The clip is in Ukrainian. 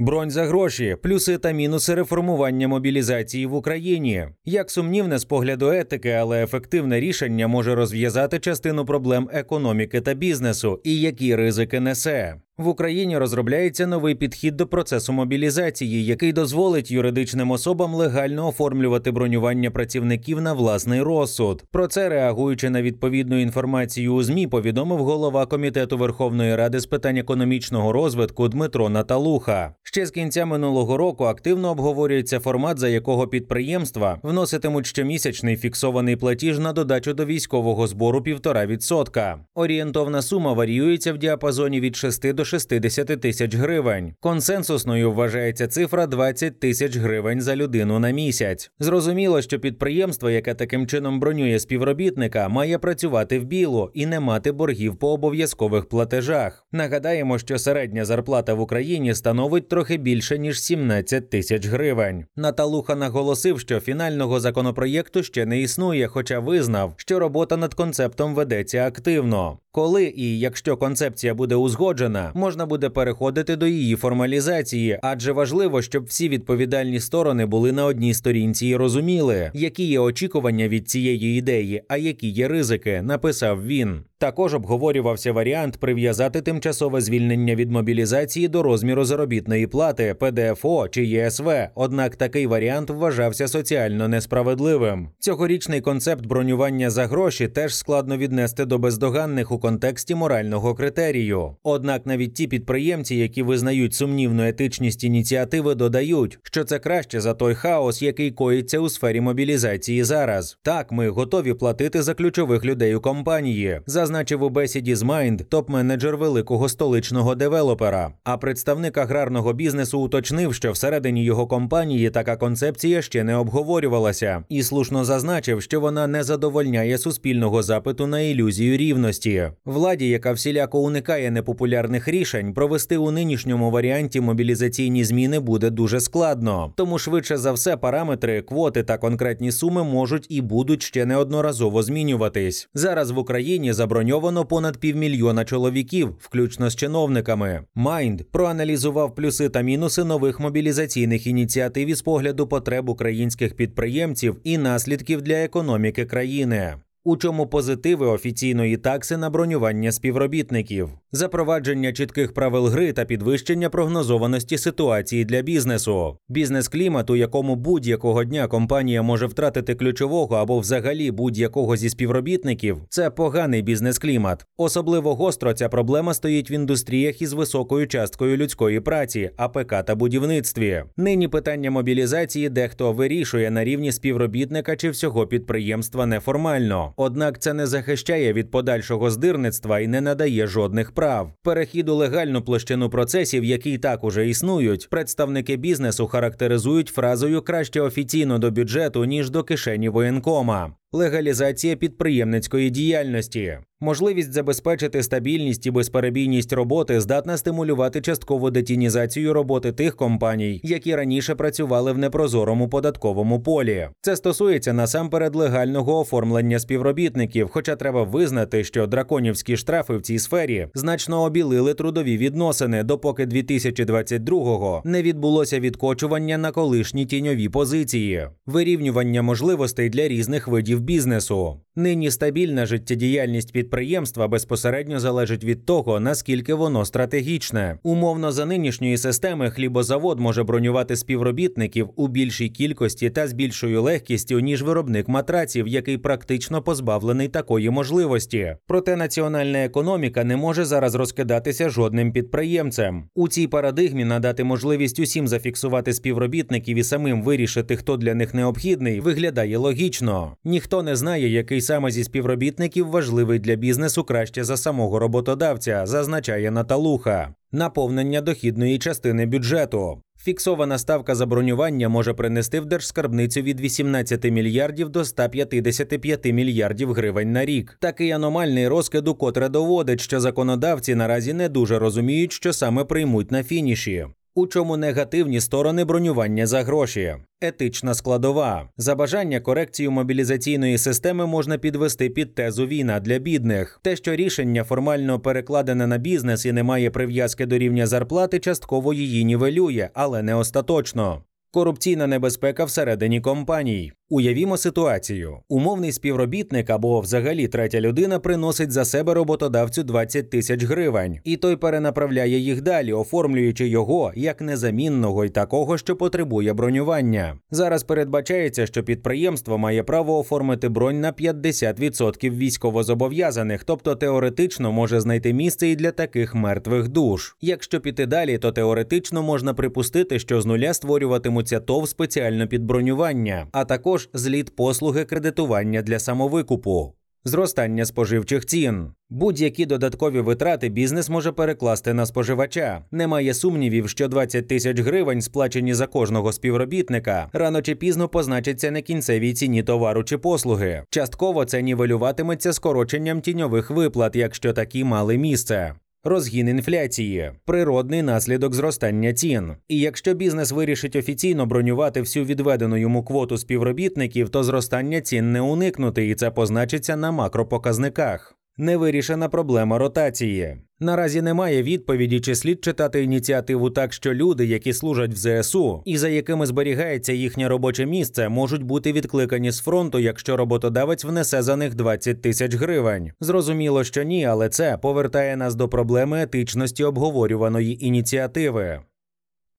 Бронь за гроші, плюси та мінуси реформування мобілізації в Україні. Як сумнівне з погляду етики, але ефективне рішення може розв'язати частину проблем економіки та бізнесу і які ризики несе. В Україні розробляється новий підхід до процесу мобілізації, який дозволить юридичним особам легально оформлювати бронювання працівників на власний розсуд. Про це реагуючи на відповідну інформацію у змі, повідомив голова комітету Верховної Ради з питань економічного розвитку Дмитро Наталуха. Ще з кінця минулого року активно обговорюється формат, за якого підприємства вноситимуть щомісячний фіксований платіж на додачу до військового збору 1,5%. Орієнтовна сума варіюється в діапазоні від 6 до 60 тисяч гривень. Консенсусною вважається цифра 20 тисяч гривень за людину на місяць. Зрозуміло, що підприємство, яке таким чином бронює співробітника, має працювати в біло і не мати боргів по обов'язкових платежах. Нагадаємо, що середня зарплата в Україні становить трохи більше ніж 17 тисяч гривень. Наталуха наголосив, що фінального законопроєкту ще не існує, хоча визнав, що робота над концептом ведеться активно. Коли і якщо концепція буде узгоджена, можна буде переходити до її формалізації, адже важливо, щоб всі відповідальні сторони були на одній сторінці і розуміли, які є очікування від цієї ідеї, а які є ризики, написав він. Також обговорювався варіант прив'язати тимчасове звільнення від мобілізації до розміру заробітної плати, ПДФО чи ЄСВ. Однак такий варіант вважався соціально несправедливим. Цьогорічний концепт бронювання за гроші теж складно віднести до бездоганних у контексті морального критерію. Однак навіть ті підприємці, які визнають сумнівну етичність ініціативи, додають, що це краще за той хаос, який коїться у сфері мобілізації зараз. Так, ми готові платити за ключових людей у компанії. За зазначив у бесіді з Mind топ-менеджер великого столичного девелопера. А представник аграрного бізнесу уточнив, що всередині його компанії така концепція ще не обговорювалася, і слушно зазначив, що вона не задовольняє суспільного запиту на ілюзію рівності. Владі, яка всіляко уникає непопулярних рішень, провести у нинішньому варіанті мобілізаційні зміни буде дуже складно. Тому швидше за все параметри, квоти та конкретні суми можуть і будуть ще неодноразово змінюватись. Зараз в Україні заборонено заброньовано понад півмільйона чоловіків, включно з чиновниками. Майнд проаналізував плюси та мінуси нових мобілізаційних ініціатив із погляду потреб українських підприємців і наслідків для економіки країни. У чому позитиви офіційної такси на бронювання співробітників, запровадження чітких правил гри та підвищення прогнозованості ситуації для бізнесу, бізнес-клімат, у якому будь-якого дня компанія може втратити ключового або взагалі будь-якого зі співробітників, це поганий бізнес-клімат. Особливо гостро ця проблема стоїть в індустріях із високою часткою людської праці, АПК та будівництві. Нині питання мобілізації дехто вирішує на рівні співробітника чи всього підприємства неформально. Однак це не захищає від подальшого здирництва і не надає жодних прав. Перехід у легальну площину процесів, які так уже існують, представники бізнесу характеризують фразою краще офіційно до бюджету ніж до кишені воєнкома. Легалізація підприємницької діяльності, можливість забезпечити стабільність і безперебійність роботи здатна стимулювати часткову детінізацію роботи тих компаній, які раніше працювали в непрозорому податковому полі. Це стосується насамперед легального оформлення співробітників, хоча треба визнати, що драконівські штрафи в цій сфері значно обілили трудові відносини, допоки 2022-го не відбулося відкочування на колишні тіньові позиції, вирівнювання можливостей для різних видів бізнесу. Нині стабільна життєдіяльність підприємства безпосередньо залежить від того, наскільки воно стратегічне. Умовно за нинішньої системи хлібозавод може бронювати співробітників у більшій кількості та з більшою легкістю, ніж виробник матраців, який практично позбавлений такої можливості. Проте національна економіка не може зараз розкидатися жодним підприємцем. У цій парадигмі надати можливість усім зафіксувати співробітників і самим вирішити, хто для них необхідний, виглядає логічно. Ніхто не знає, який саме зі співробітників важливий для бізнесу краще за самого роботодавця, зазначає Наталуха. Наповнення дохідної частини бюджету. Фіксована ставка забронювання може принести в держскарбницю від 18 мільярдів до 155 мільярдів гривень на рік. Такий аномальний розкид укотре доводить, що законодавці наразі не дуже розуміють, що саме приймуть на фініші. У чому негативні сторони бронювання за гроші? Етична складова за бажання корекцію мобілізаційної системи можна підвести під тезу війна для бідних. Те, що рішення формально перекладене на бізнес і не має прив'язки до рівня зарплати, частково її нівелює, але не остаточно. Корупційна небезпека всередині компаній. Уявімо ситуацію: умовний співробітник або взагалі третя людина приносить за себе роботодавцю 20 тисяч гривень, і той перенаправляє їх далі, оформлюючи його як незамінного й такого, що потребує бронювання. Зараз передбачається, що підприємство має право оформити бронь на 50% військовозобов'язаних, тобто теоретично може знайти місце і для таких мертвих душ. Якщо піти далі, то теоретично можна припустити, що з нуля створюватимуться ТОВ спеціально під бронювання, а також зліт послуги кредитування для самовикупу. Зростання споживчих цін. Будь-які додаткові витрати бізнес може перекласти на споживача. Немає сумнівів, що 20 тисяч гривень, сплачені за кожного співробітника, рано чи пізно позначаться на кінцевій ціні товару чи послуги. Частково це нівелюватиметься скороченням тіньових виплат, якщо такі мали місце. Розгін інфляції, природний наслідок зростання цін. І якщо бізнес вирішить офіційно бронювати всю відведену йому квоту співробітників, то зростання цін не уникнути, і це позначиться на макропоказниках. Невирішена проблема ротації. Наразі немає відповіді, чи слід читати ініціативу так, що люди, які служать в ЗСУ і за якими зберігається їхнє робоче місце, можуть бути відкликані з фронту, якщо роботодавець внесе за них 20 тисяч гривень. Зрозуміло, що ні, але це повертає нас до проблеми етичності обговорюваної ініціативи.